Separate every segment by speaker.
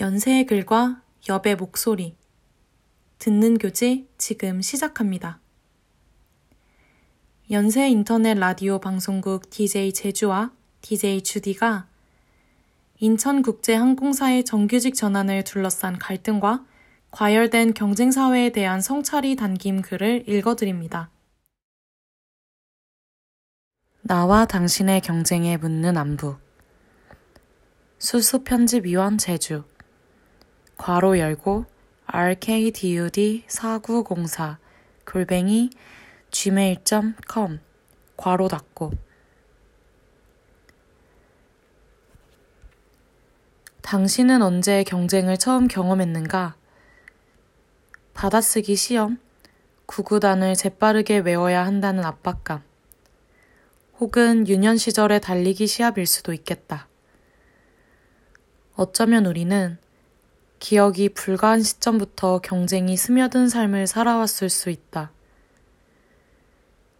Speaker 1: 연세의 글과 여배 목소리. 듣는 교재 지금 시작합니다. 연세 인터넷 라디오 방송국 DJ 제주와 DJ 주디가 인천국제항공사의 정규직 전환을 둘러싼 갈등과 과열된 경쟁사회에 대한 성찰이 담긴 글을 읽어드립니다. 나와 당신의 경쟁에 묻는 안부. 수수 편집위원 제주. 괄호 열고 rkdud 4904 골뱅이 gmail.com 괄호 닫고 당신은 언제 경쟁을 처음 경험했는가? 받아쓰기 시험, 구구단을 재빠르게 외워야 한다는 압박감, 혹은 유년 시절의 달리기 시합일 수도 있겠다. 어쩌면 우리는 기억이 불가한 시점부터 경쟁이 스며든 삶을 살아왔을 수 있다.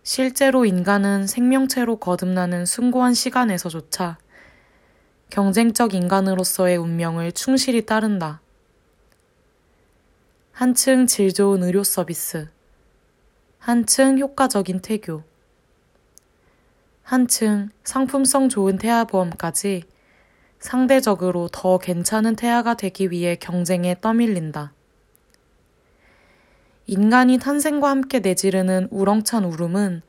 Speaker 1: 실제로 인간은 생명체로 거듭나는 숭고한 시간에서조차 경쟁적 인간으로서의 운명을 충실히 따른다. 한층 질 좋은 의료 서비스, 한층 효과적인 태교, 한층 상품성 좋은 태아보험까지 상대적으로 더 괜찮은 태아가 되기 위해 경쟁에 떠밀린다. 인간이 탄생과 함께 내지르는 우렁찬 울음은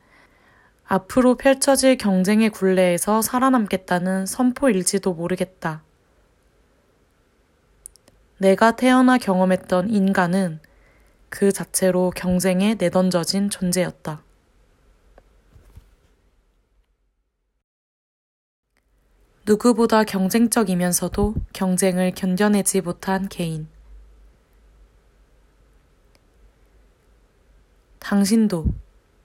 Speaker 1: 앞으로 펼쳐질 경쟁의 굴레에서 살아남겠다는 선포일지도 모르겠다. 내가 태어나 경험했던 인간은 그 자체로 경쟁에 내던져진 존재였다. 누구보다 경쟁적이면서도 경쟁을 견뎌내지 못한 개인. 당신도,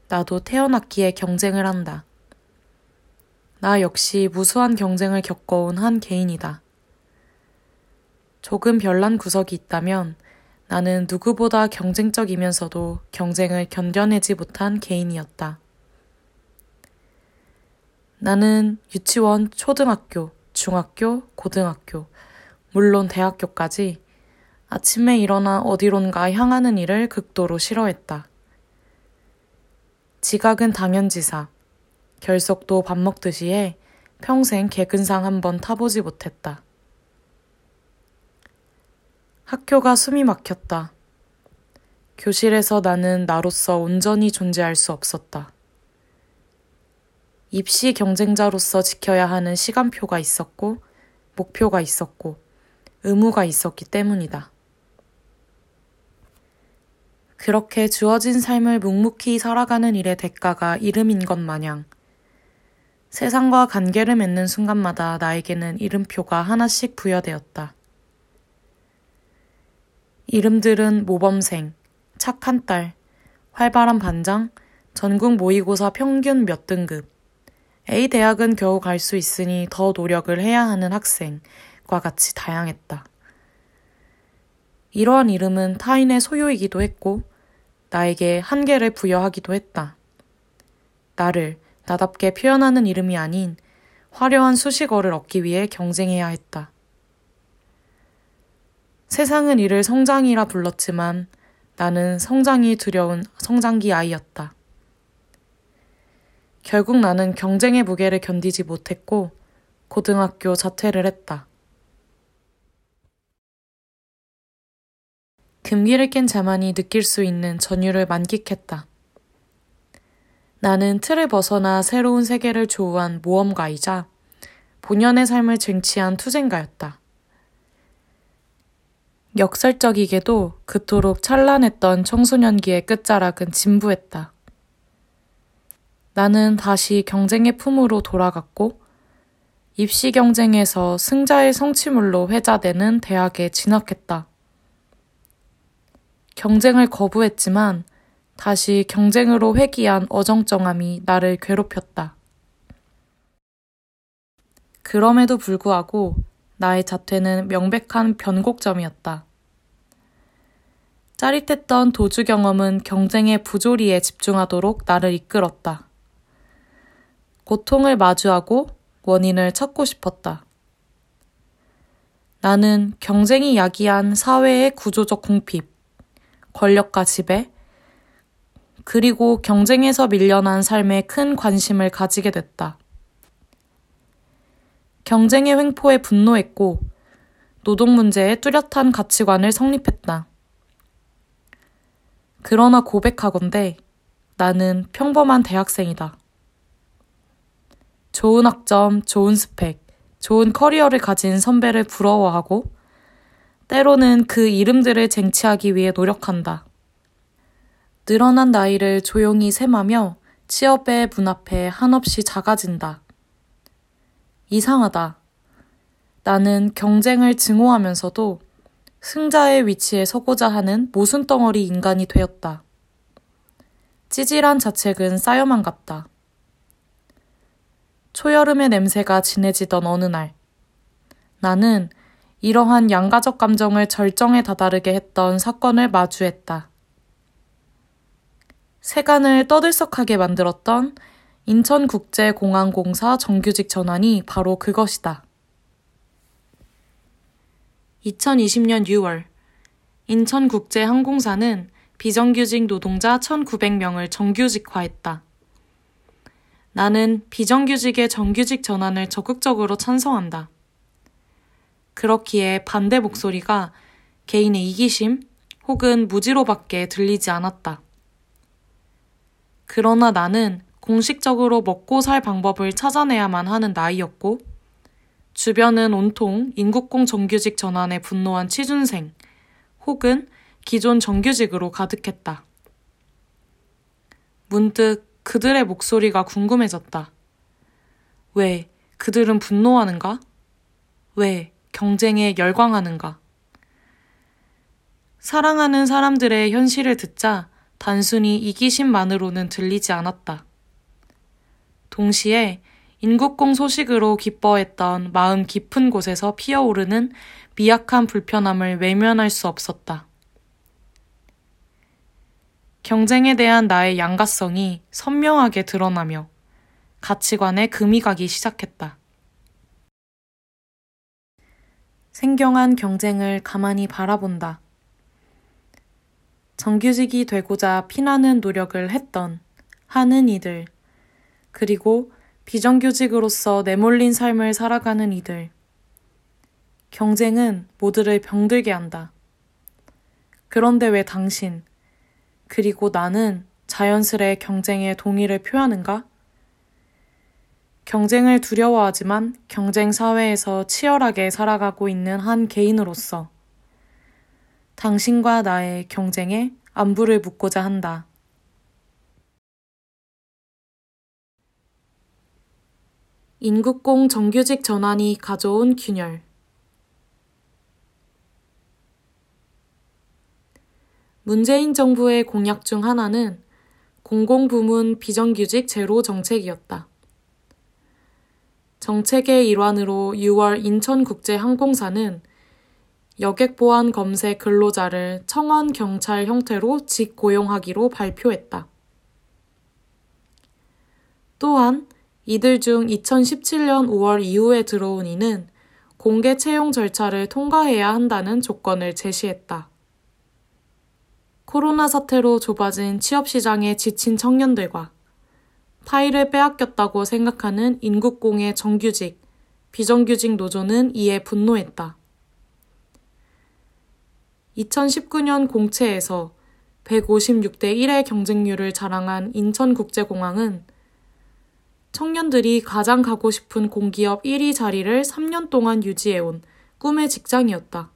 Speaker 1: 나도 태어났기에 경쟁을 한다. 나 역시 무수한 경쟁을 겪어온 한 개인이다. 조금 별난 구석이 있다면 나는 누구보다 경쟁적이면서도 경쟁을 견뎌내지 못한 개인이었다. 나는 유치원, 초등학교, 중학교, 고등학교, 물론 대학교까지 아침에 일어나 어디론가 향하는 일을 극도로 싫어했다. 지각은 당연지사, 결석도 밥 먹듯이 해 평생 개근상 한번 타보지 못했다. 학교가 숨이 막혔다. 교실에서 나는 나로서 온전히 존재할 수 없었다. 입시 경쟁자로서 지켜야 하는 시간표가 있었고, 목표가 있었고, 의무가 있었기 때문이다. 그렇게 주어진 삶을 묵묵히 살아가는 일의 대가가 이름인 것 마냥 세상과 관계를 맺는 순간마다 나에게는 이름표가 하나씩 부여되었다. 이름들은 모범생, 착한 딸, 활발한 반장, 전국 모의고사 평균 몇 등급, A 대학은 겨우 갈 수 있으니 더 노력을 해야 하는 학생과 같이 다양했다. 이러한 이름은 타인의 소유이기도 했고, 나에게 한계를 부여하기도 했다. 나를 나답게 표현하는 이름이 아닌 화려한 수식어를 얻기 위해 경쟁해야 했다. 세상은 이를 성장이라 불렀지만 나는 성장이 두려운 성장기 아이였다. 결국 나는 경쟁의 무게를 견디지 못했고 고등학교 자퇴를 했다. 금기를 깬 자만이 느낄 수 있는 전율을 만끽했다. 나는 틀을 벗어나 새로운 세계를 조우한 모험가이자 본연의 삶을 쟁취한 투쟁가였다. 역설적이게도 그토록 찬란했던 청소년기의 끝자락은 진부했다. 나는 다시 경쟁의 품으로 돌아갔고 입시 경쟁에서 승자의 성취물로 회자되는 대학에 진학했다. 경쟁을 거부했지만 다시 경쟁으로 회귀한 어정쩡함이 나를 괴롭혔다. 그럼에도 불구하고 나의 자퇴는 명백한 변곡점이었다. 짜릿했던 도주 경험은 경쟁의 부조리에 집중하도록 나를 이끌었다. 고통을 마주하고 원인을 찾고 싶었다. 나는 경쟁이 야기한 사회의 구조적 궁핍, 권력과 지배, 그리고 경쟁에서 밀려난 삶에 큰 관심을 가지게 됐다. 경쟁의 횡포에 분노했고, 노동 문제에 뚜렷한 가치관을 성립했다. 그러나 고백하건대 나는 평범한 대학생이다. 좋은 학점, 좋은 스펙, 좋은 커리어를 가진 선배를 부러워하고 때로는 그 이름들을 쟁취하기 위해 노력한다. 늘어난 나이를 조용히 셈하며 취업의 문 앞에 한없이 작아진다. 이상하다. 나는 경쟁을 증오하면서도 승자의 위치에 서고자 하는 모순덩어리 인간이 되었다. 찌질한 자책은 쌓여만 갔다. 초여름의 냄새가 진해지던 어느 날, 나는 이러한 양가적 감정을 절정에 다다르게 했던 사건을 마주했다. 세간을 떠들썩하게 만들었던 인천국제공항공사 정규직 전환이 바로 그것이다. 2020년 6월, 인천국제항공사는 비정규직 노동자 1,900명을 정규직화했다. 나는 비정규직의 정규직 전환을 적극적으로 찬성한다. 그렇기에 반대 목소리가 개인의 이기심 혹은 무지로밖에 들리지 않았다. 그러나 나는 공식적으로 먹고 살 방법을 찾아내야만 하는 나이였고, 주변은 온통 인국공 정규직 전환에 분노한 취준생 혹은 기존 정규직으로 가득했다. 문득 그들의 목소리가 궁금해졌다. 왜 그들은 분노하는가? 왜 경쟁에 열광하는가? 사랑하는 사람들의 현실을 듣자 단순히 이기심만으로는 들리지 않았다. 동시에 인국공 소식으로 기뻐했던 마음 깊은 곳에서 피어오르는 미약한 불편함을 외면할 수 없었다. 경쟁에 대한 나의 양가성이 선명하게 드러나며 가치관에 금이 가기 시작했다. 생경한 경쟁을 가만히 바라본다. 정규직이 되고자 피나는 노력을 했던, 하는 이들, 그리고 비정규직으로서 내몰린 삶을 살아가는 이들. 경쟁은 모두를 병들게 한다. 그런데 왜 당신, 그리고 나는 자연스레 경쟁에 동의를 표하는가? 경쟁을 두려워하지만 경쟁 사회에서 치열하게 살아가고 있는 한 개인으로서 당신과 나의 경쟁에 안부를 묻고자 한다. 인국공 정규직 전환이 가져온 균열. 문재인 정부의 공약 중 하나는 공공부문 비정규직 제로 정책이었다. 정책의 일환으로 6월 인천국제항공사는 여객보안 검색 근로자를 청원 경찰 형태로 직고용하기로 발표했다. 또한 이들 중 2017년 5월 이후에 들어온 이는 공개 채용 절차를 통과해야 한다는 조건을 제시했다. 코로나 사태로 좁아진 취업 시장에 지친 청년들과 파일을 빼앗겼다고 생각하는 인국공의 정규직, 비정규직 노조는 이에 분노했다. 2019년 공채에서 156대 1의 경쟁률을 자랑한 인천국제공항은 청년들이 가장 가고 싶은 공기업 1위 자리를 3년 동안 유지해온 꿈의 직장이었다.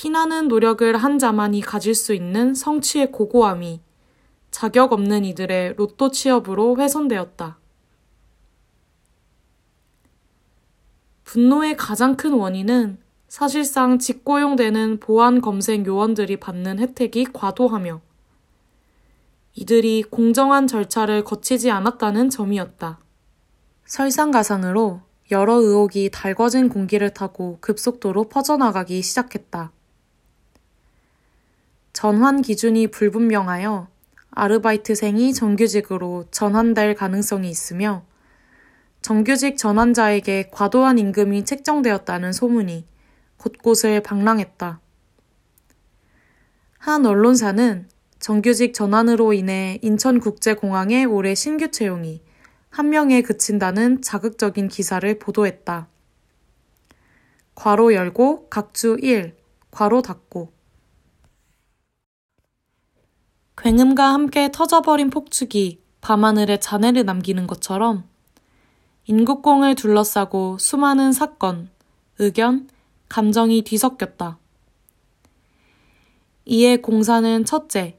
Speaker 1: 피나는 노력을 한 자만이 가질 수 있는 성취의 고고함이 자격 없는 이들의 로또 취업으로 훼손되었다. 분노의 가장 큰 원인은 사실상 직고용되는 보안 검색 요원들이 받는 혜택이 과도하며 이들이 공정한 절차를 거치지 않았다는 점이었다. 설상가상으로 여러 의혹이 달궈진 공기를 타고 급속도로 퍼져나가기 시작했다. 전환 기준이 불분명하여 아르바이트생이 정규직으로 전환될 가능성이 있으며 정규직 전환자에게 과도한 임금이 책정되었다는 소문이 곳곳을 방랑했다. 한 언론사는 정규직 전환으로 인해 인천국제공항의 올해 신규 채용이 한 명에 그친다는 자극적인 기사를 보도했다. 괄호 열고 각주 1, 괄호 닫고 굉음과 함께 터져버린 폭죽이 밤하늘에 잔해를 남기는 것처럼 인국공을 둘러싸고 수많은 사건, 의견, 감정이 뒤섞였다. 이에 공사는 첫째,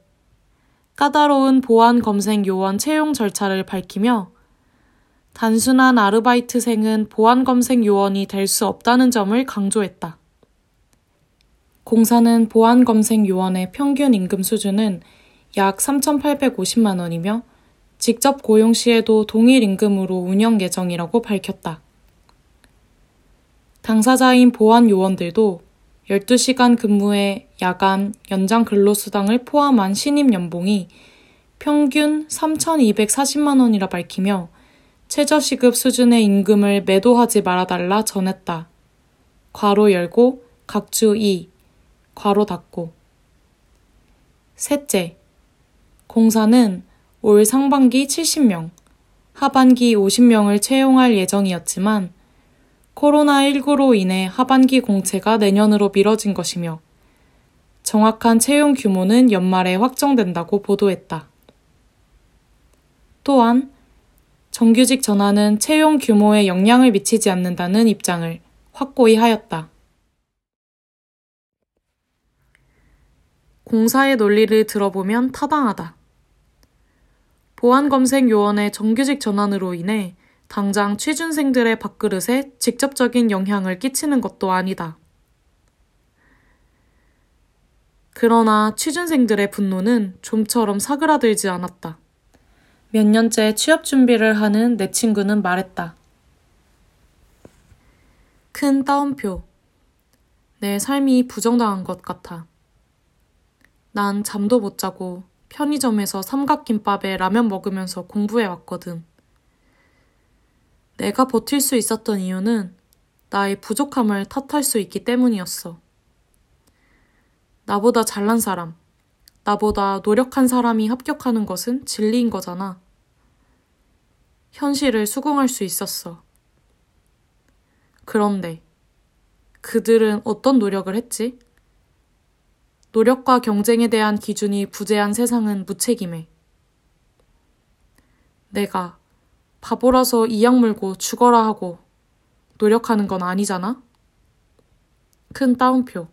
Speaker 1: 까다로운 보안 검색 요원 채용 절차를 밝히며 단순한 아르바이트생은 보안 검색 요원이 될 수 없다는 점을 강조했다. 공사는 보안 검색 요원의 평균 임금 수준은 약 3,850만 원이며 직접 고용 시에도 동일 임금으로 운영 예정이라고 밝혔다. 당사자인 보안 요원들도 12시간 근무에 야간, 연장 근로수당을 포함한 신임 연봉이 평균 3,240만 원이라 밝히며 최저시급 수준의 임금을 매도하지 말아달라 전했다. 괄호 열고 각주 2, 괄호 닫고. 셋째, 공사는 올 상반기 70명, 하반기 50명을 채용할 예정이었지만 코로나19로 인해 하반기 공채가 내년으로 미뤄진 것이며 정확한 채용 규모는 연말에 확정된다고 보도했다. 또한 정규직 전환은 채용 규모에 영향을 미치지 않는다는 입장을 확고히 하였다. 공사의 논리를 들어보면 타당하다. 보안검색 요원의 정규직 전환으로 인해 당장 취준생들의 밥그릇에 직접적인 영향을 끼치는 것도 아니다. 그러나 취준생들의 분노는 좀처럼 사그라들지 않았다. 몇 년째 취업 준비를 하는 내 친구는 말했다. 큰 따옴표. 내 삶이 부정당한 것 같아. 난 잠도 못 자고 편의점에서 삼각김밥에 라면 먹으면서 공부해 왔거든. 내가 버틸 수 있었던 이유는 나의 부족함을 탓할 수 있기 때문이었어. 나보다 잘난 사람, 나보다 노력한 사람이 합격하는 것은 진리인 거잖아. 현실을 수긍할 수 있었어. 그런데 그들은 어떤 노력을 했지? 노력과 경쟁에 대한 기준이 부재한 세상은 무책임해. 내가 바보라서 이약 물고 죽어라 하고 노력하는 건 아니잖아? 큰 따옴표.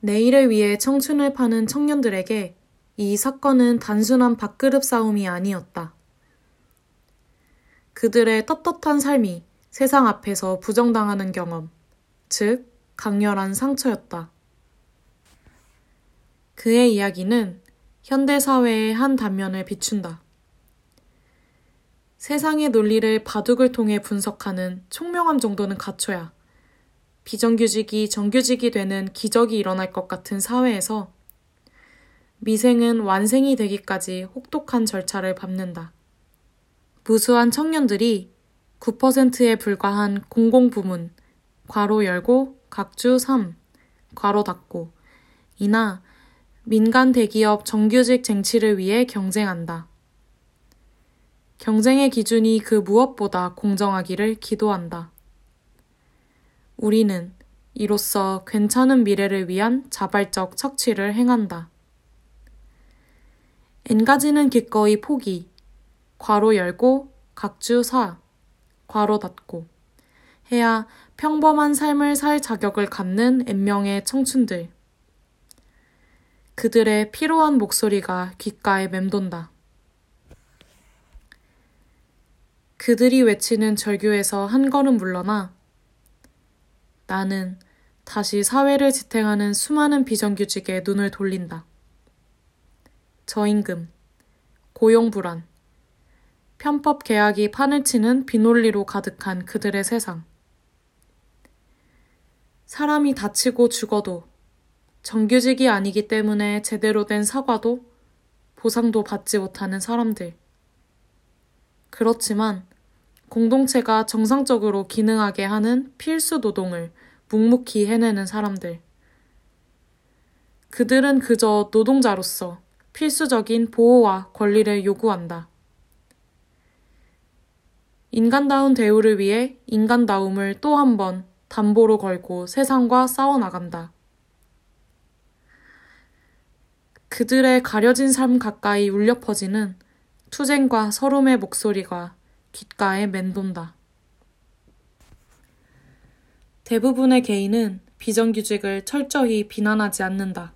Speaker 1: 내일을 위해 청춘을 파는 청년들에게 이 사건은 단순한 밥그릇 싸움이 아니었다. 그들의 떳떳한 삶이 세상 앞에서 부정당하는 경험, 즉, 강렬한 상처였다. 그의 이야기는 현대사회의 한 단면을 비춘다. 세상의 논리를 바둑을 통해 분석하는 총명함 정도는 갖춰야 비정규직이 정규직이 되는 기적이 일어날 것 같은 사회에서 미생은 완생이 되기까지 혹독한 절차를 밟는다. 무수한 청년들이 9%에 불과한 공공부문, 괄호 열고 각주 3, 괄호 닫고, 이나 민간 대기업 정규직 쟁취를 위해 경쟁한다. 경쟁의 기준이 그 무엇보다 공정하기를 기도한다. 우리는 이로써 괜찮은 미래를 위한 자발적 척취를 행한다. 엔가지는 기꺼이 포기, 괄호 열고 각주 사, 괄호 닫고 해야 평범한 삶을 살 자격을 갖는 N명의 청춘들. 그들의 피로한 목소리가 귓가에 맴돈다. 그들이 외치는 절규에서 한 걸음 물러나 나는 다시 사회를 지탱하는 수많은 비정규직에 눈을 돌린다. 저임금, 고용 불안, 편법 계약이 판을 치는 비논리로 가득한 그들의 세상. 사람이 다치고 죽어도 정규직이 아니기 때문에 제대로 된 사과도 보상도 받지 못하는 사람들. 그렇지만 공동체가 정상적으로 기능하게 하는 필수 노동을 묵묵히 해내는 사람들. 그들은 그저 노동자로서 필수적인 보호와 권리를 요구한다. 인간다운 대우를 위해 인간다움을 또 한 번 담보로 걸고 세상과 싸워나간다. 그들의 가려진 삶 가까이 울려 퍼지는 투쟁과 서름의 목소리가 귓가에 맴돈다. 대부분의 개인은 비정규직을 철저히 비난하지 않는다.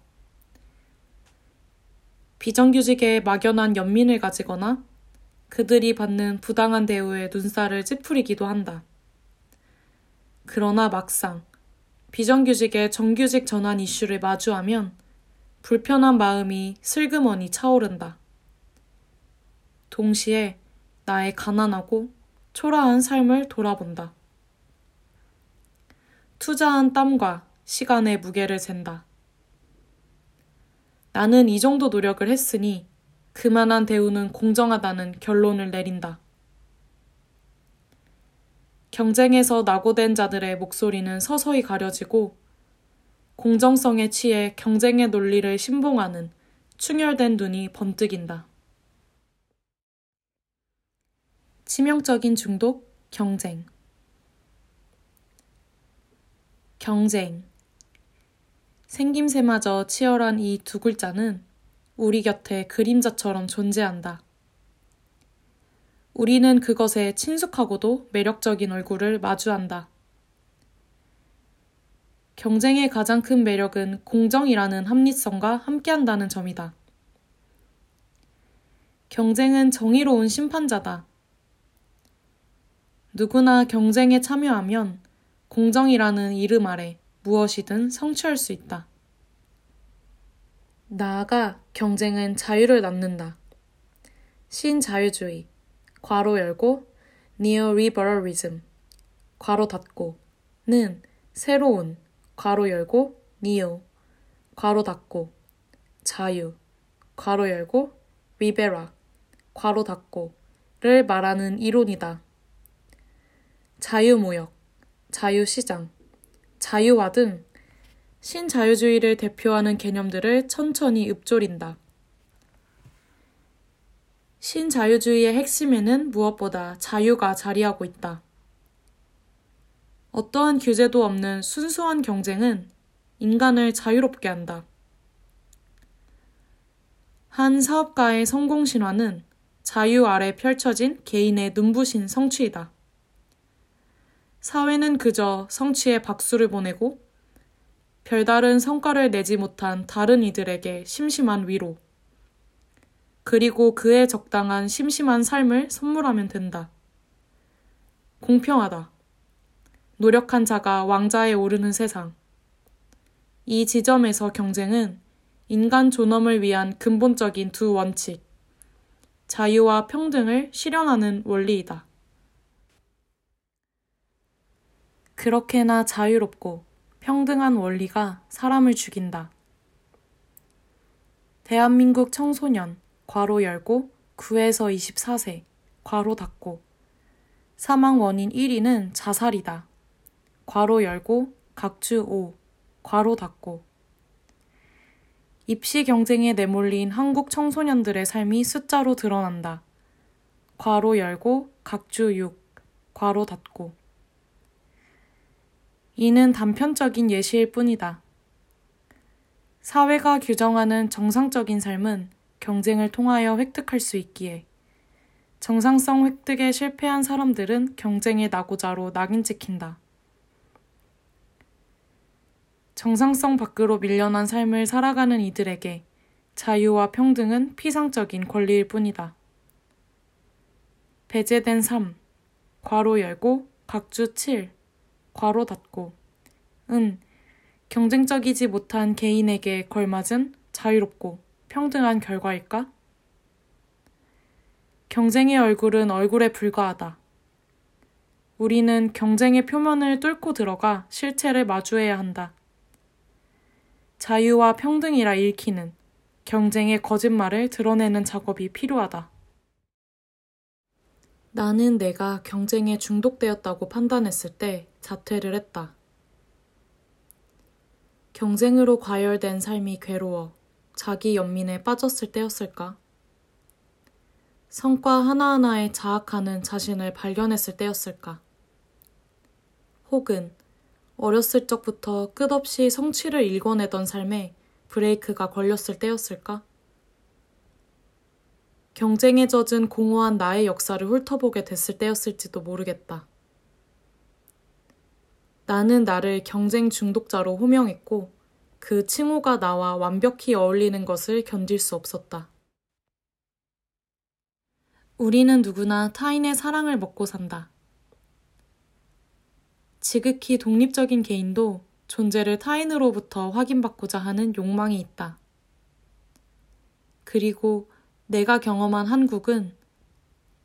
Speaker 1: 비정규직에 막연한 연민을 가지거나 그들이 받는 부당한 대우에 눈살을 찌푸리기도 한다. 그러나 막상 비정규직의 정규직 전환 이슈를 마주하면 불편한 마음이 슬그머니 차오른다. 동시에 나의 가난하고 초라한 삶을 돌아본다. 투자한 땀과 시간의 무게를 잰다. 나는 이 정도 노력을 했으니 그만한 대우는 공정하다는 결론을 내린다. 경쟁에서 낙오된 자들의 목소리는 서서히 가려지고 공정성에 취해 경쟁의 논리를 신봉하는 충혈된 눈이 번뜩인다. 치명적인 중독, 경쟁. 경쟁. 생김새마저 치열한 이 두 글자는 우리 곁에 그림자처럼 존재한다. 우리는 그것에 친숙하고도 매력적인 얼굴을 마주한다. 경쟁의 가장 큰 매력은 공정이라는 합리성과 함께한다는 점이다. 경쟁은 정의로운 심판자다. 누구나 경쟁에 참여하면 공정이라는 이름 아래 무엇이든 성취할 수 있다. 나아가 경쟁은 자유를 낳는다. 신자유주의, 괄호 열고, neoliberalism, 괄호 닫고,는 새로운, 괄호 열고, neo, 괄호 닫고, 자유, 괄호 열고, 리베라, 괄호 닫고,를 말하는 이론이다. 자유무역, 자유시장, 자유화 등 신자유주의를 대표하는 개념들을 천천히 읊조린다. 신자유주의의 핵심에는 무엇보다 자유가 자리하고 있다. 어떠한 규제도 없는 순수한 경쟁은 인간을 자유롭게 한다. 한 사업가의 성공 신화는 자유 아래 펼쳐진 개인의 눈부신 성취이다. 사회는 그저 성취에 박수를 보내고 별다른 성과를 내지 못한 다른 이들에게 심심한 위로, 그리고 그에 적당한 심심한 삶을 선물하면 된다. 공평하다. 노력한 자가 왕자에 오르는 세상. 이 지점에서 경쟁은 인간 존엄을 위한 근본적인 두 원칙, 자유와 평등을 실현하는 원리이다. 그렇게나 자유롭고 평등한 원리가 사람을 죽인다. 대한민국 청소년, 괄호 열고, 9에서 24세, 괄호 닫고. 사망 원인 1위는 자살이다. 괄호 열고, 각주 5, 괄호 닫고. 입시 경쟁에 내몰린 한국 청소년들의 삶이 숫자로 드러난다. 괄호 열고, 각주 6, 괄호 닫고. 이는 단편적인 예시일 뿐이다. 사회가 규정하는 정상적인 삶은 경쟁을 통하여 획득할 수 있기에 정상성 획득에 실패한 사람들은 경쟁의 낙오자로 낙인 찍힌다. 정상성 밖으로 밀려난 삶을 살아가는 이들에게 자유와 평등은 피상적인 권리일 뿐이다. 배제된 삶, 괄호 열고, 각주 7, 괄호 닫고 은 경쟁적이지 못한 개인에게 걸맞은 자유롭고 평등한 결과일까? 경쟁의 얼굴은 얼굴에 불과하다. 우리는 경쟁의 표면을 뚫고 들어가 실체를 마주해야 한다. 자유와 평등이라 읽히는 경쟁의 거짓말을 드러내는 작업이 필요하다. 나는 내가 경쟁에 중독되었다고 판단했을 때 자퇴를 했다. 경쟁으로 과열된 삶이 괴로워 자기 연민에 빠졌을 때였을까? 성과 하나하나에 자학하는 자신을 발견했을 때였을까? 혹은 어렸을 적부터 끝없이 성취를 일궈내던 삶에 브레이크가 걸렸을 때였을까? 경쟁에 젖은 공허한 나의 역사를 훑어보게 됐을 때였을지도 모르겠다. 나는 나를 경쟁 중독자로 호명했고 그 칭호가 나와 완벽히 어울리는 것을 견딜 수 없었다. 우리는 누구나 타인의 사랑을 먹고 산다. 지극히 독립적인 개인도 존재를 타인으로부터 확인받고자 하는 욕망이 있다. 그리고 내가 경험한 한국은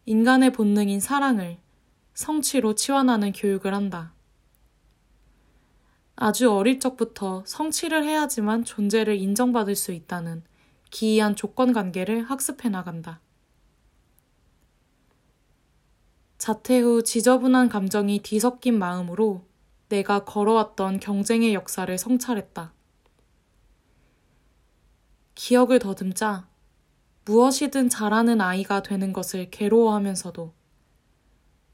Speaker 1: 인간의 본능인 사랑을 성취로 치환하는 교육을 한다. 아주 어릴 적부터 성취를 해야지만 존재를 인정받을 수 있다는 기이한 조건 관계를 학습해 나간다. 자퇴 후 지저분한 감정이 뒤섞인 마음으로 내가 걸어왔던 경쟁의 역사를 성찰했다. 기억을 더듬자 무엇이든 잘하는 아이가 되는 것을 괴로워하면서도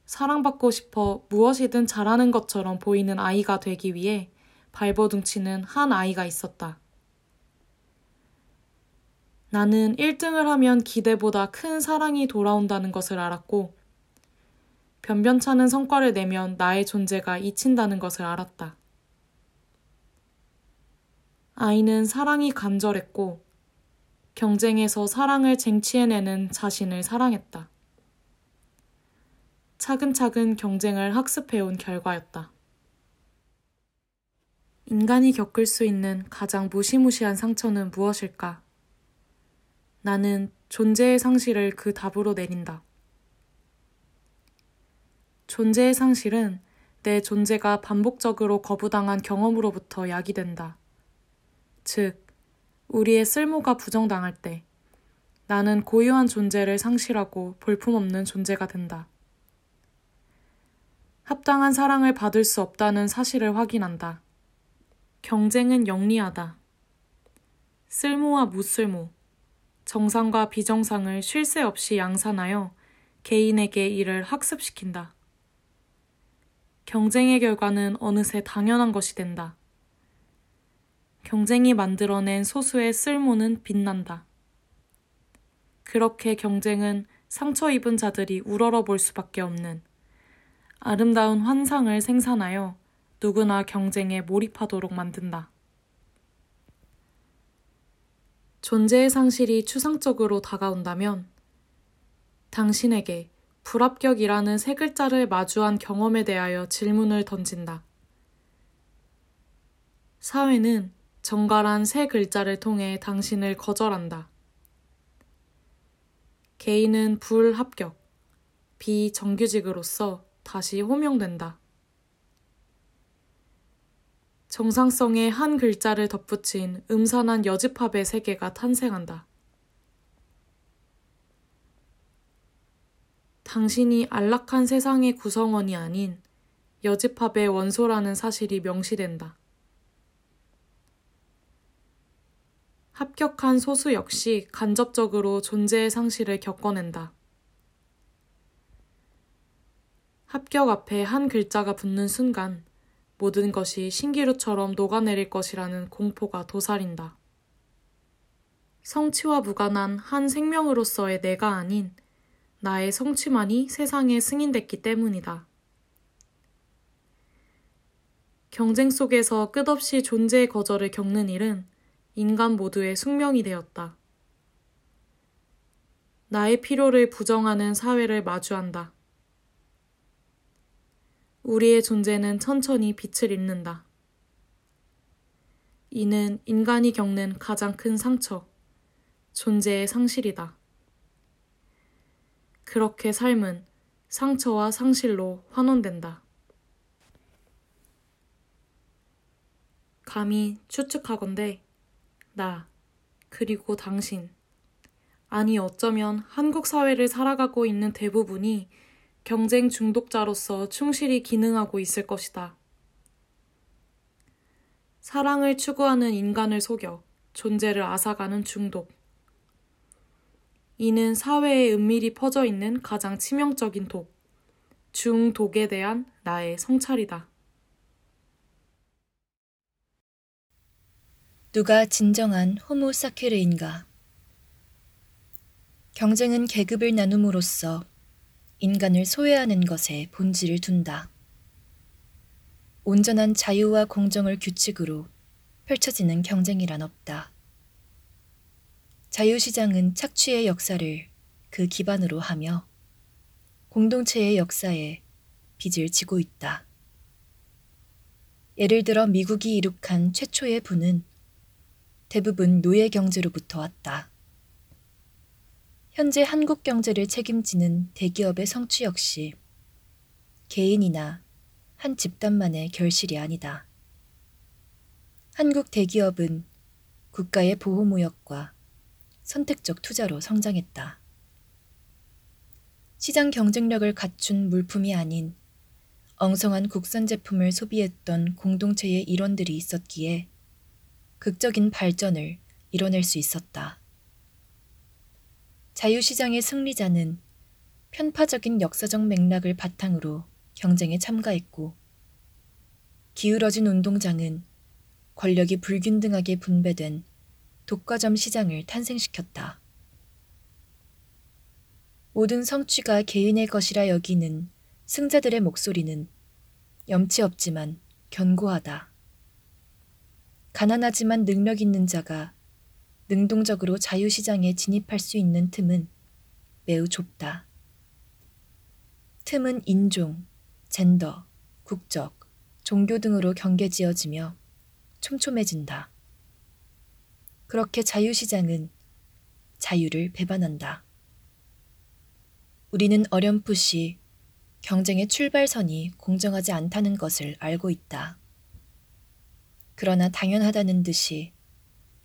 Speaker 1: 사랑받고 싶어 무엇이든 잘하는 것처럼 보이는 아이가 되기 위해 발버둥치는 한 아이가 있었다. 나는 1등을 하면 기대보다 큰 사랑이 돌아온다는 것을 알았고 변변찮은 성과를 내면 나의 존재가 잊힌다는 것을 알았다. 아이는 사랑이 간절했고 경쟁에서 사랑을 쟁취해내는 자신을 사랑했다. 차근차근 경쟁을 학습해온 결과였다. 인간이 겪을 수 있는 가장 무시무시한 상처는 무엇일까? 나는 존재의 상실을 그 답으로 내린다. 존재의 상실은 내 존재가 반복적으로 거부당한 경험으로부터 야기된다. 즉, 우리의 쓸모가 부정당할 때 나는 고유한 존재를 상실하고 볼품없는 존재가 된다. 합당한 사랑을 받을 수 없다는 사실을 확인한다. 경쟁은 영리하다. 쓸모와 무쓸모, 정상과 비정상을 쉴 새 없이 양산하여 개인에게 이를 학습시킨다. 경쟁의 결과는 어느새 당연한 것이 된다. 경쟁이 만들어낸 소수의 쓸모는 빛난다. 그렇게 경쟁은 상처 입은 자들이 우러러 볼 수밖에 없는 아름다운 환상을 생산하여 누구나 경쟁에 몰입하도록 만든다. 존재의 상실이 추상적으로 다가온다면 당신에게 불합격이라는 세 글자를 마주한 경험에 대하여 질문을 던진다. 사회는 정갈한 세 글자를 통해 당신을 거절한다. 개인은 불합격, 비정규직으로서 다시 호명된다. 정상성의 한 글자를 덧붙인 음산한 여집합의 세계가 탄생한다. 당신이 안락한 세상의 구성원이 아닌 여집합의 원소라는 사실이 명시된다. 합격한 소수 역시 간접적으로 존재의 상실을 겪어낸다. 합격 앞에 한 글자가 붙는 순간 모든 것이 신기루처럼 녹아내릴 것이라는 공포가 도사린다. 성취와 무관한 한 생명으로서의 내가 아닌 나의 성취만이 세상에 승인됐기 때문이다. 경쟁 속에서 끝없이 존재의 거절을 겪는 일은 인간 모두의 숙명이 되었다. 나의 필요를 부정하는 사회를 마주한다. 우리의 존재는 천천히 빛을 잃는다. 이는 인간이 겪는 가장 큰 상처, 존재의 상실이다. 그렇게 삶은 상처와 상실로 환원된다. 감히 추측하건대 나 그리고 당신 아니 어쩌면 한국 사회를 살아가고 있는 대부분이 경쟁 중독자로서 충실히 기능하고 있을 것이다. 사랑을 추구하는 인간을 속여 존재를 앗아가는 중독. 이는 사회에 은밀히 퍼져 있는 가장 치명적인 독, 중독에 대한 나의 성찰이다.
Speaker 2: 누가 진정한 호모 사케르인가? 경쟁은 계급을 나눔으로써 인간을 소외하는 것에 본질을 둔다. 온전한 자유와 공정을 규칙으로 펼쳐지는 경쟁이란 없다. 자유시장은 착취의 역사를 그 기반으로 하며 공동체의 역사에 빚을 지고 있다. 예를 들어 미국이 이룩한 최초의 부는 대부분 노예 경제로부터 왔다. 현재 한국 경제를 책임지는 대기업의 성취 역시 개인이나 한 집단만의 결실이 아니다. 한국 대기업은 국가의 보호무역과 선택적 투자로 성장했다. 시장 경쟁력을 갖춘 물품이 아닌 엉성한 국산 제품을 소비했던 공동체의 일원들이 있었기에 극적인 발전을 이뤄낼 수 있었다. 자유시장의 승리자는 편파적인 역사적 맥락을 바탕으로 경쟁에 참가했고, 기울어진 운동장은 권력이 불균등하게 분배된 독과점 시장을 탄생시켰다. 모든 성취가 개인의 것이라 여기는 승자들의 목소리는 염치 없지만 견고하다. 가난하지만 능력 있는 자가 능동적으로 자유시장에 진입할 수 있는 틈은 매우 좁다. 틈은 인종, 젠더, 국적, 종교 등으로 경계 지어지며 촘촘해진다. 그렇게 자유시장은 자유를 배반한다. 우리는 어렴풋이 경쟁의 출발선이 공정하지 않다는 것을 알고 있다. 그러나 당연하다는 듯이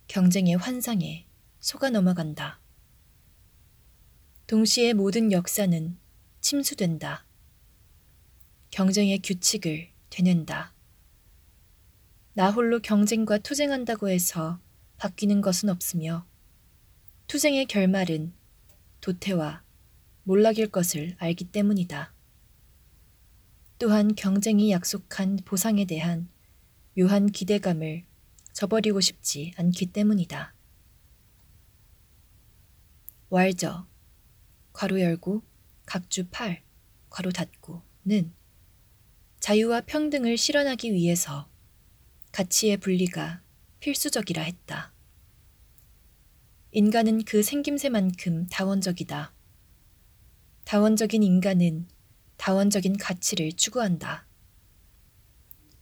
Speaker 2: 경쟁의 환상에 속아 넘어간다. 동시에 모든 역사는 침수된다. 경쟁의 규칙을 되낸다. 나 홀로 경쟁과 투쟁한다고 해서 바뀌는 것은 없으며 투쟁의 결말은 도태와 몰락일 것을 알기 때문이다. 또한 경쟁이 약속한 보상에 대한 묘한 기대감을 저버리고 싶지 않기 때문이다. 왈저, 괄호 열고, 각주 8, 괄호 닫고는 자유와 평등을 실현하기 위해서 가치의 분리가 필수적이라 했다. 인간은 그 생김새만큼 다원적이다. 다원적인 인간은 다원적인 가치를 추구한다.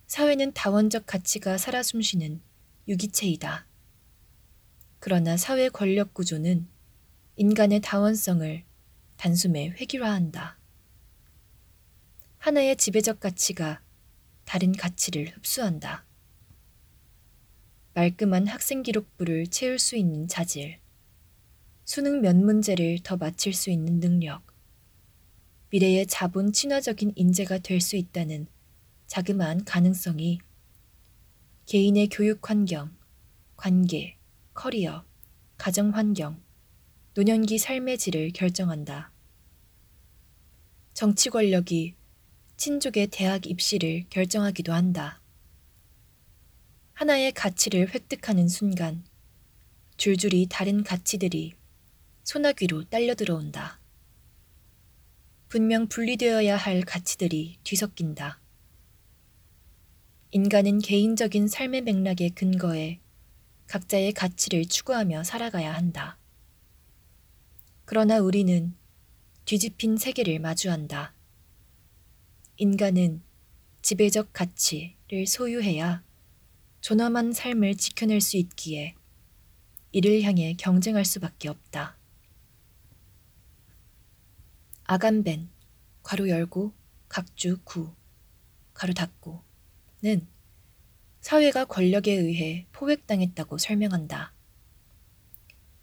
Speaker 2: 사회는 다원적 가치가 살아 숨쉬는 유기체이다. 그러나 사회 권력 구조는 인간의 다원성을 단숨에 획일화한다. 하나의 지배적 가치가 다른 가치를 흡수한다. 말끔한 학생 기록부를 채울 수 있는 자질, 수능 몇 문제를 더 맞힐 수 있는 능력, 미래의 자본 친화적인 인재가 될 수 있다는 자그마한 가능성이 개인의 교육 환경, 관계, 커리어, 가정 환경, 노년기 삶의 질을 결정한다. 정치 권력이 친족의 대학 입시를 결정하기도 한다. 하나의 가치를 획득하는 순간 줄줄이 다른 가치들이 소나귀로 딸려 들어온다. 분명 분리되어야 할 가치들이 뒤섞인다. 인간은 개인적인 삶의 맥락에 근거해 각자의 가치를 추구하며 살아가야 한다. 그러나 우리는 뒤집힌 세계를 마주한다. 인간은 지배적 가치를 소유해야 존엄한 삶을 지켜낼 수 있기에 이를 향해 경쟁할 수밖에 없다. 아간벤, 괄호 열고, 각주 구, 괄호 닫고, 는 사회가 권력에 의해 포획당했다고 설명한다.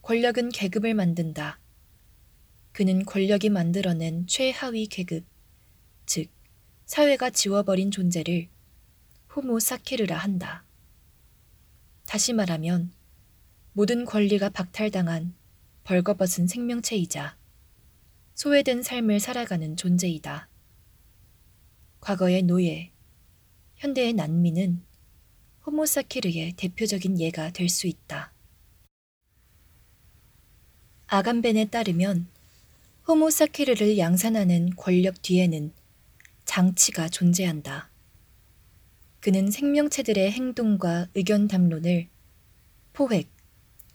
Speaker 2: 권력은 계급을 만든다. 그는 권력이 만들어낸 최하위 계급, 즉 사회가 지워버린 존재를 호모 사케르라 한다. 다시 말하면 모든 권리가 박탈당한 벌거벗은 생명체이자 소외된 삶을 살아가는 존재이다. 과거의 노예, 현대의 난민은 호모사케르의 대표적인 예가 될 수 있다. 아간벤에 따르면 호모사케르를 양산하는 권력 뒤에는 장치가 존재한다. 그는 생명체들의 행동과 의견 담론을 포획,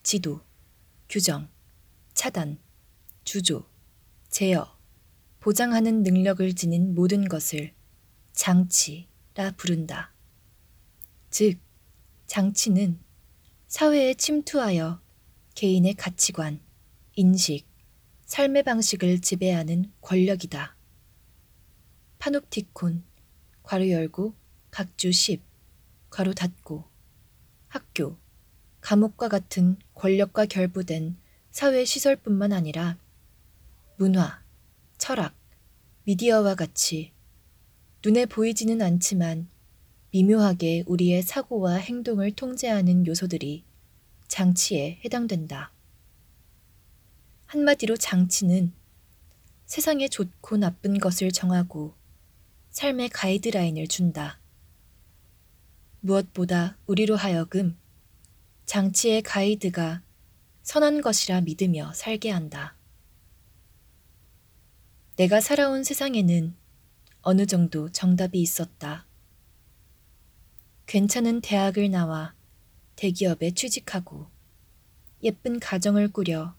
Speaker 2: 지도, 규정, 차단, 주조, 제어, 보장하는 능력을 지닌 모든 것을 장치 라 부른다. 즉, 장치는 사회에 침투하여 개인의 가치관, 인식, 삶의 방식을 지배하는 권력이다. 파놉티콘, 괄호 열고, 각주 10, 괄호 닫고, 학교, 감옥과 같은 권력과 결부된 사회 시설뿐만 아니라 문화, 철학, 미디어와 같이 눈에 보이지는 않지만 미묘하게 우리의 사고와 행동을 통제하는 요소들이 장치에 해당된다. 한마디로 장치는 세상에 좋고 나쁜 것을 정하고 삶의 가이드라인을 준다. 무엇보다 우리로 하여금 장치의 가이드가 선한 것이라 믿으며 살게 한다. 내가 살아온 세상에는 어느 정도 정답이 있었다. 괜찮은 대학을 나와 대기업에 취직하고 예쁜 가정을 꾸려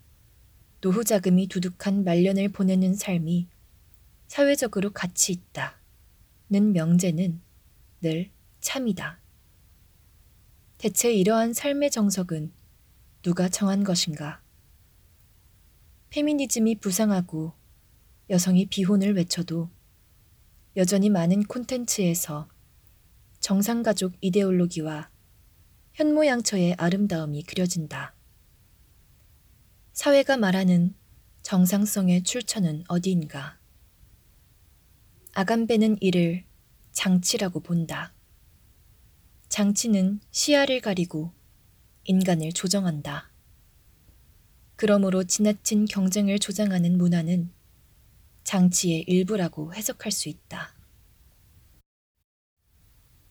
Speaker 2: 노후 자금이 두둑한 말년을 보내는 삶이 사회적으로 가치 있다. 는 명제는 늘 참이다. 대체 이러한 삶의 정석은 누가 정한 것인가? 페미니즘이 부상하고 여성이 비혼을 외쳐도 여전히 많은 콘텐츠에서 정상가족 이데올로기와 현모양처의 아름다움이 그려진다. 사회가 말하는 정상성의 출처는 어디인가? 아간베는 이를 장치라고 본다. 장치는 시야를 가리고 인간을 조정한다. 그러므로 지나친 경쟁을 조장하는 문화는 장치의 일부라고 해석할 수 있다.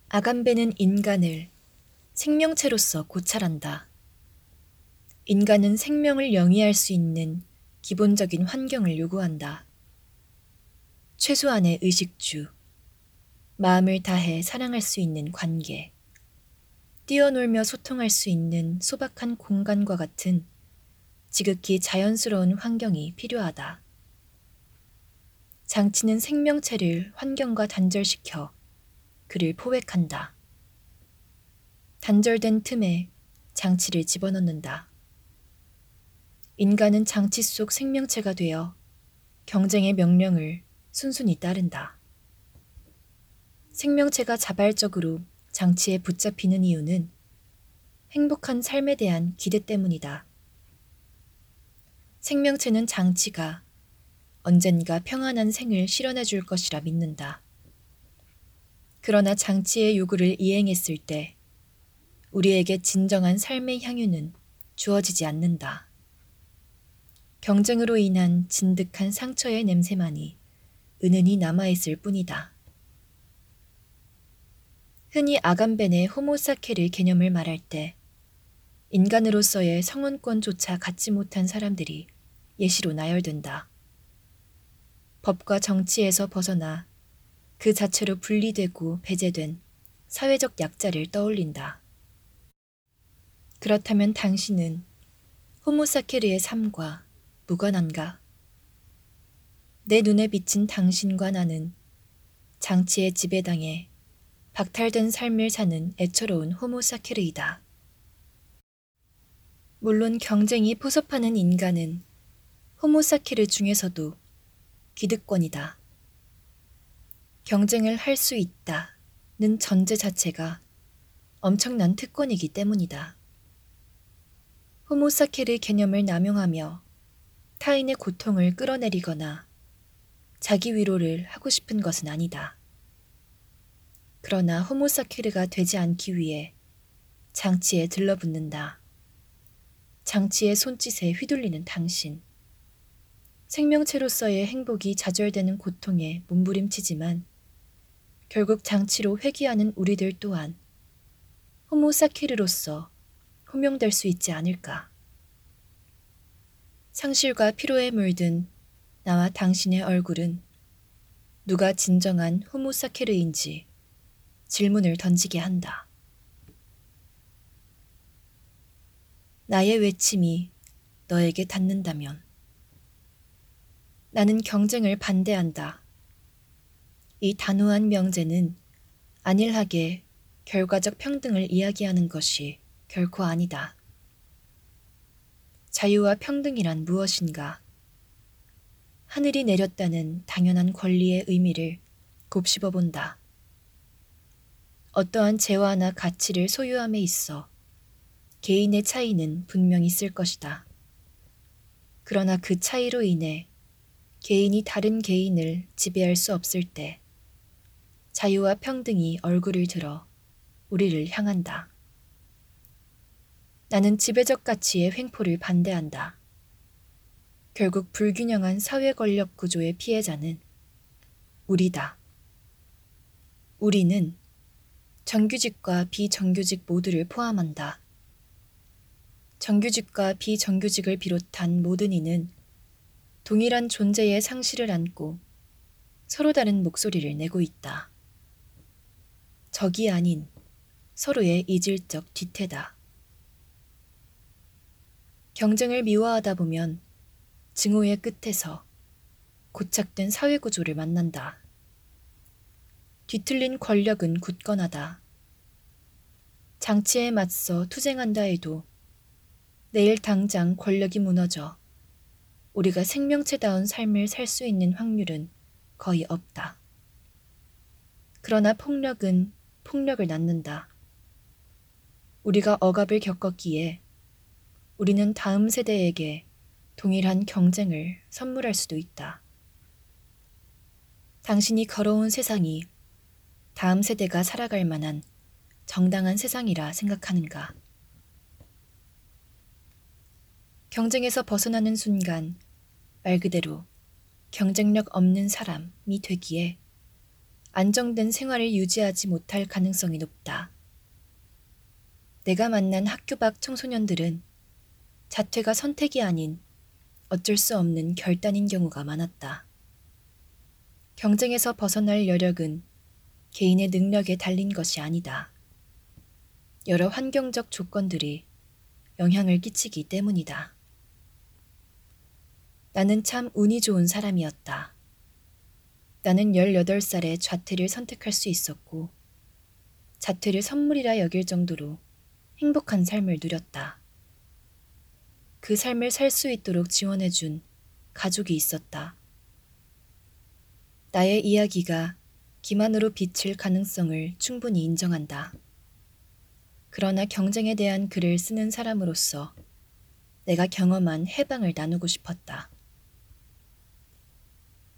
Speaker 2: 아간베는 인간을 생명체로서 고찰한다. 인간은 생명을 영위할 수 있는 기본적인 환경을 요구한다. 최소한의 의식주, 마음을 다해 사랑할 수 있는 관계, 뛰어놀며 소통할 수 있는 소박한 공간과 같은 지극히 자연스러운 환경이 필요하다. 장치는 생명체를 환경과 단절시켜 그를 포획한다. 단절된 틈에 장치를 집어넣는다. 인간은 장치 속 생명체가 되어 경쟁의 명령을 순순히 따른다. 생명체가 자발적으로 장치에 붙잡히는 이유는 행복한 삶에 대한 기대 때문이다. 생명체는 장치가 언젠가 평안한 생을 실현해 줄 것이라 믿는다. 그러나 장치의 요구를 이행했을 때 우리에게 진정한 삶의 향유는 주어지지 않는다. 경쟁으로 인한 진득한 상처의 냄새만이 은은히 남아있을 뿐이다. 흔히 아간벤의 호모사케를 개념을 말할 때 인간으로서의 성원권조차 갖지 못한 사람들이 예시로 나열된다. 법과 정치에서 벗어나 그 자체로 분리되고 배제된 사회적 약자를 떠올린다. 그렇다면 당신은 호모사케르의 삶과 무관한가? 내 눈에 비친 당신과 나는 장치의 지배당해 박탈된 삶을 사는 애처로운 호모사케르이다. 물론 경쟁이 포섭하는 인간은 호모사케르 중에서도 기득권이다. 경쟁을 할 수 있다는 전제 자체가 엄청난 특권이기 때문이다. 호모사케르 개념을 남용하며 타인의 고통을 끌어내리거나 자기 위로를 하고 싶은 것은 아니다. 그러나 호모사키르가 되지 않기 위해 장치에 들러붙는다. 장치의 손짓에 휘둘리는 당신. 생명체로서의 행복이 좌절되는 고통에 몸부림치지만 결국 장치로 회귀하는 우리들 또한 호모사키르로서 호명될 수 있지 않을까. 상실과 피로에 물든 나와 당신의 얼굴은 누가 진정한 호모사케르인지 질문을 던지게 한다. 나의 외침이 너에게 닿는다면 나는 경쟁을 반대한다. 이 단호한 명제는 안일하게 결과적 평등을 이야기하는 것이 결코 아니다. 자유와 평등이란 무엇인가? 하늘이 내렸다는 당연한 권리의 의미를 곱씹어 본다. 어떠한 재화나 가치를 소유함에 있어 개인의 차이는 분명히 있을 것이다. 그러나 그 차이로 인해 개인이 다른 개인을 지배할 수 없을 때 자유와 평등이 얼굴을 들어 우리를 향한다. 나는 지배적 가치의 횡포를 반대한다. 결국 불균형한 사회 권력 구조의 피해자는 우리다. 우리는 정규직과 비정규직 모두를 포함한다. 정규직과 비정규직을 비롯한 모든 이는 동일한 존재의 상실을 안고 서로 다른 목소리를 내고 있다. 적이 아닌 서로의 이질적 뒤태다. 경쟁을 미화하다 보면 증오의 끝에서 고착된 사회 구조를 만난다. 뒤틀린 권력은 굳건하다. 장치에 맞서 투쟁한다 해도 내일 당장 권력이 무너져 우리가 생명체다운 삶을 살 수 있는 확률은 거의 없다. 그러나 폭력은 폭력을 낳는다. 우리가 억압을 겪었기에 우리는 다음 세대에게 동일한 경쟁을 선물할 수도 있다. 당신이 걸어온 세상이 다음 세대가 살아갈 만한 정당한 세상이라 생각하는가? 경쟁에서 벗어나는 순간 말 그대로 경쟁력 없는 사람이 되기에 안정된 생활을 유지하지 못할 가능성이 높다. 내가 만난 학교 밖 청소년들은 자퇴가 선택이 아닌 어쩔 수 없는 결단인 경우가 많았다. 경쟁에서 벗어날 여력은 개인의 능력에 달린 것이 아니다. 여러 환경적 조건들이 영향을 끼치기 때문이다. 나는 참 운이 좋은 사람이었다. 나는 18살에 좌퇴를 선택할 수 있었고, 자퇴를 선물이라 여길 정도로 행복한 삶을 누렸다. 그 삶을 살 수 있도록 지원해준 가족이 있었다. 나의 이야기가 기만으로 비칠 가능성을 충분히 인정한다. 그러나 경쟁에 대한 글을 쓰는 사람으로서 내가 경험한 해방을 나누고 싶었다.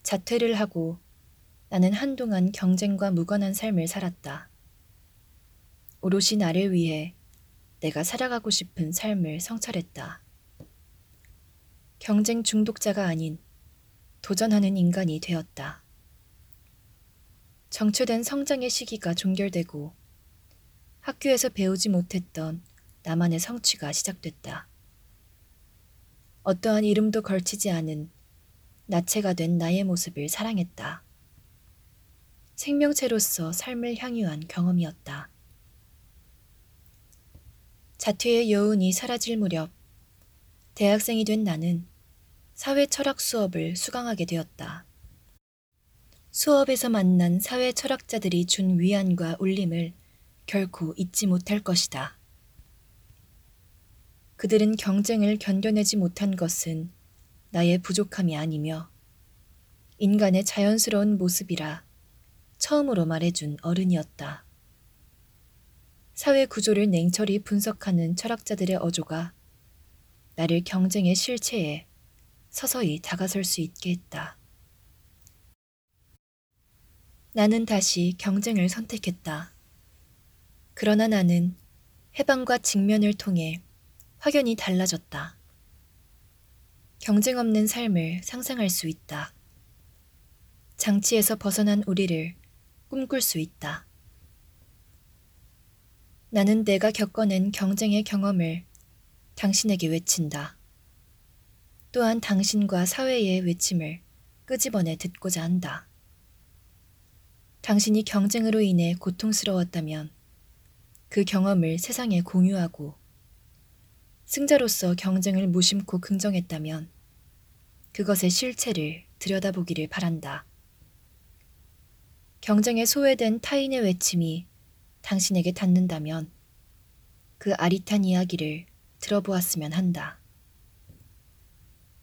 Speaker 2: 자퇴를 하고 나는 한동안 경쟁과 무관한 삶을 살았다. 오롯이 나를 위해 내가 살아가고 싶은 삶을 성찰했다. 경쟁 중독자가 아닌 도전하는 인간이 되었다. 정체된 성장의 시기가 종결되고 학교에서 배우지 못했던 나만의 성취가 시작됐다. 어떠한 이름도 걸치지 않은 나체가 된 나의 모습을 사랑했다. 생명체로서 삶을 향유한 경험이었다. 자퇴의 여운이 사라질 무렵 대학생이 된 나는 사회 철학 수업을 수강하게 되었다. 수업에서 만난 사회 철학자들이 준 위안과 울림을 결코 잊지 못할 것이다. 그들은 경쟁을 견뎌내지 못한 것은 나의 부족함이 아니며 인간의 자연스러운 모습이라 처음으로 말해준 어른이었다. 사회 구조를 냉철히 분석하는 철학자들의 어조가 나를 경쟁의 실체에 서서히 다가설 수 있게 했다. 나는 다시 경쟁을 선택했다. 그러나 나는 해방과 직면을 통해 확연히 달라졌다. 경쟁 없는 삶을 상상할 수 있다. 장치에서 벗어난 우리를 꿈꿀 수 있다. 나는 내가 겪어낸 경쟁의 경험을 당신에게 외친다. 또한 당신과 사회의 외침을 끄집어내 듣고자 한다. 당신이 경쟁으로 인해 고통스러웠다면 그 경험을 세상에 공유하고 승자로서 경쟁을 무심코 긍정했다면 그것의 실체를 들여다보기를 바란다. 경쟁에 소외된 타인의 외침이 당신에게 닿는다면 그 아릿한 이야기를 들어보았으면 한다.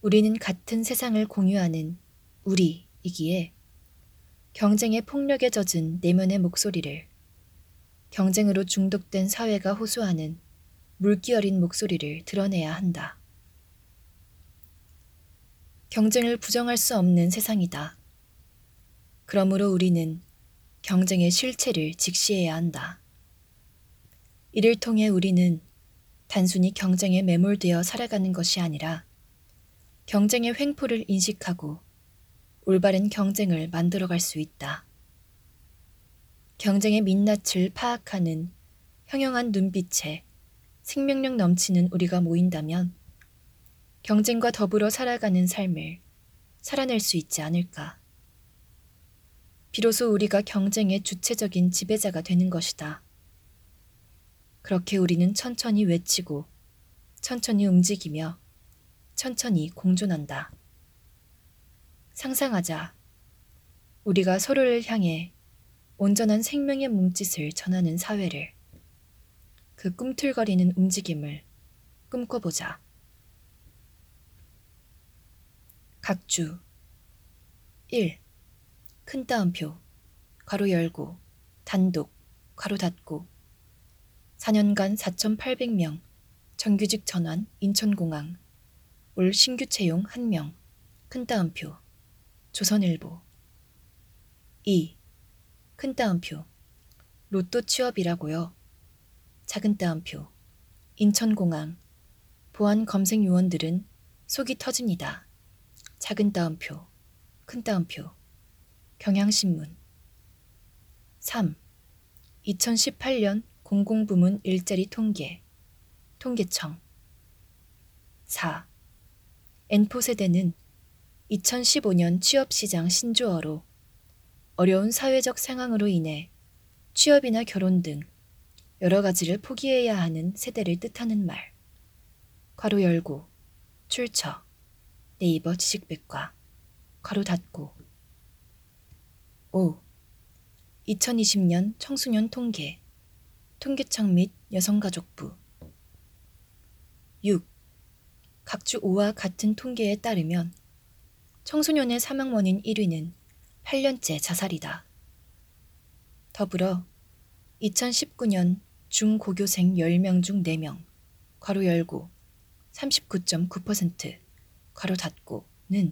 Speaker 2: 우리는 같은 세상을 공유하는 우리이기에 경쟁의 폭력에 젖은 내면의 목소리를 경쟁으로 중독된 사회가 호소하는 물기 어린 목소리를 드러내야 한다. 경쟁을 부정할 수 없는 세상이다. 그러므로 우리는 경쟁의 실체를 직시해야 한다. 이를 통해 우리는 단순히 경쟁에 매몰되어 살아가는 것이 아니라 경쟁의 횡포를 인식하고 올바른 경쟁을 만들어갈 수 있다. 경쟁의 민낯을 파악하는 형형한 눈빛에 생명력 넘치는 우리가 모인다면 경쟁과 더불어 살아가는 삶을 살아낼 수 있지 않을까. 비로소 우리가 경쟁의 주체적인 지배자가 되는 것이다. 그렇게 우리는 천천히 외치고 천천히 움직이며 천천히 공존한다. 상상하자. 우리가 서로를 향해 온전한 생명의 몸짓을 전하는 사회를 그 꿈틀거리는 움직임을 꿈꿔보자. 각주. 1. 큰 따옴표. 괄호 열고 단독 괄호 닫고. 4년간 4,800명. 정규직 전환 인천공항. 올 신규 채용 1명. 큰 따옴표. 조선일보. 2. 큰 따옴표. 로또 취업이라고요. 작은 따옴표 인천공항 보안 검색 요원들은 속이 터집니다. 작은 따옴표 큰 따옴표 경향신문 3. 2018년 공공부문 일자리 통계 통계청 4. N포 세대는 2015년 취업시장 신조어로 어려운 사회적 상황으로 인해 취업이나 결혼 등 여러 가지를 포기해야 하는 세대를 뜻하는 말. 괄호 열고, 출처, 네이버 지식백과, 괄호 닫고. 5. 2020년 청소년 통계, 통계청 및 여성가족부. 6. 각주 5와 같은 통계에 따르면 청소년의 사망 원인 1위는 8년째 자살이다. 더불어 2019년 중고교생 10명 중 4명, 괄호 열고 39.9%, 괄호 닫고는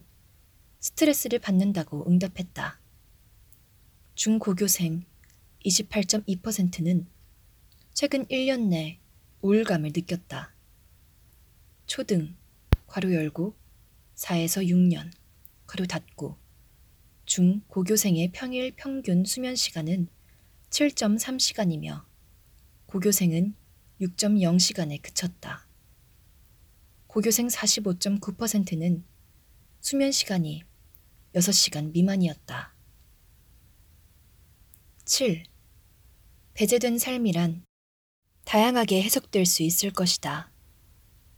Speaker 2: 스트레스를 받는다고 응답했다. 중고교생 28.2%는 최근 1년 내 우울감을 느꼈다. 초등, 괄호 열고 4에서 6년, 괄호 닫고 중 고교생의 평일 평균 수면 시간은 7.3시간이며 고교생은 6.0시간에 그쳤다. 고교생 45.9%는 수면 시간이 6시간 미만이었다. 7. 배제된 삶이란 다양하게 해석될 수 있을 것이다.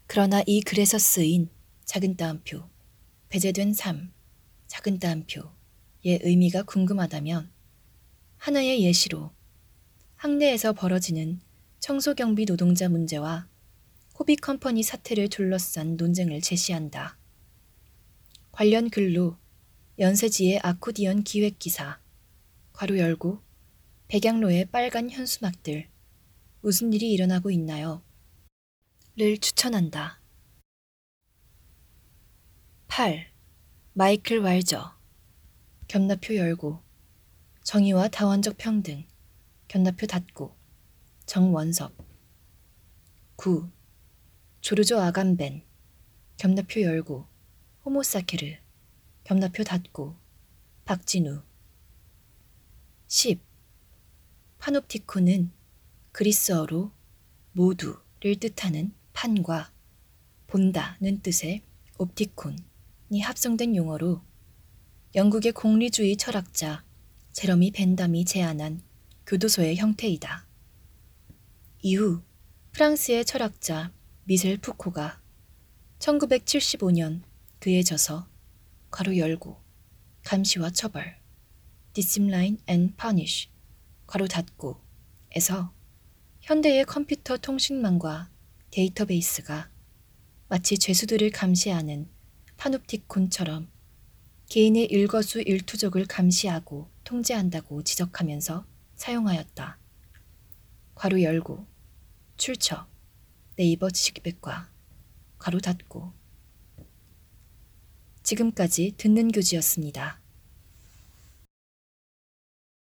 Speaker 2: 그러나 이 글에서 쓰인 작은 따옴표, 배제된 삶, 작은 따옴표의 의미가 궁금하다면 하나의 예시로 학내에서 벌어지는 청소경비 노동자 문제와 호비 컴퍼니 사태를 둘러싼 논쟁을 제시한다. 관련 글로 연세지의 아코디언 기획 기사, 괄호 열고, 백양로의 빨간 현수막들, 무슨 일이 일어나고 있나요? 를 추천한다. 8. 마이클 왈저, 겸나표 열고, 정의와 다원적 평등 견나표 닫고 정원섭 9. 조르조 아감벤 겸나표 열고 호모사케르 겸나표 닫고 박진우 10. 파놉티콘은 그리스어로 모두를 뜻하는 판과 본다는 뜻의 옵티콘이 합성된 용어로 영국의 공리주의 철학자 제러미 벤담이 제안한 교도소의 형태이다. 이후 프랑스의 철학자 미셀 푸코가 1975년 그의 저서 괄호 열고 감시와 처벌 Discipline and Punish 괄호 닫고 에서 현대의 컴퓨터 통신망과 데이터베이스가 마치 죄수들을 감시하는 파눕티콘처럼 개인의 일거수 일투족을 감시하고 통제한다고 지적하면서 사용하였다. 괄호 열고 출처 네이버 지식백과 괄호 닫고 지금까지 듣는 교지였습니다.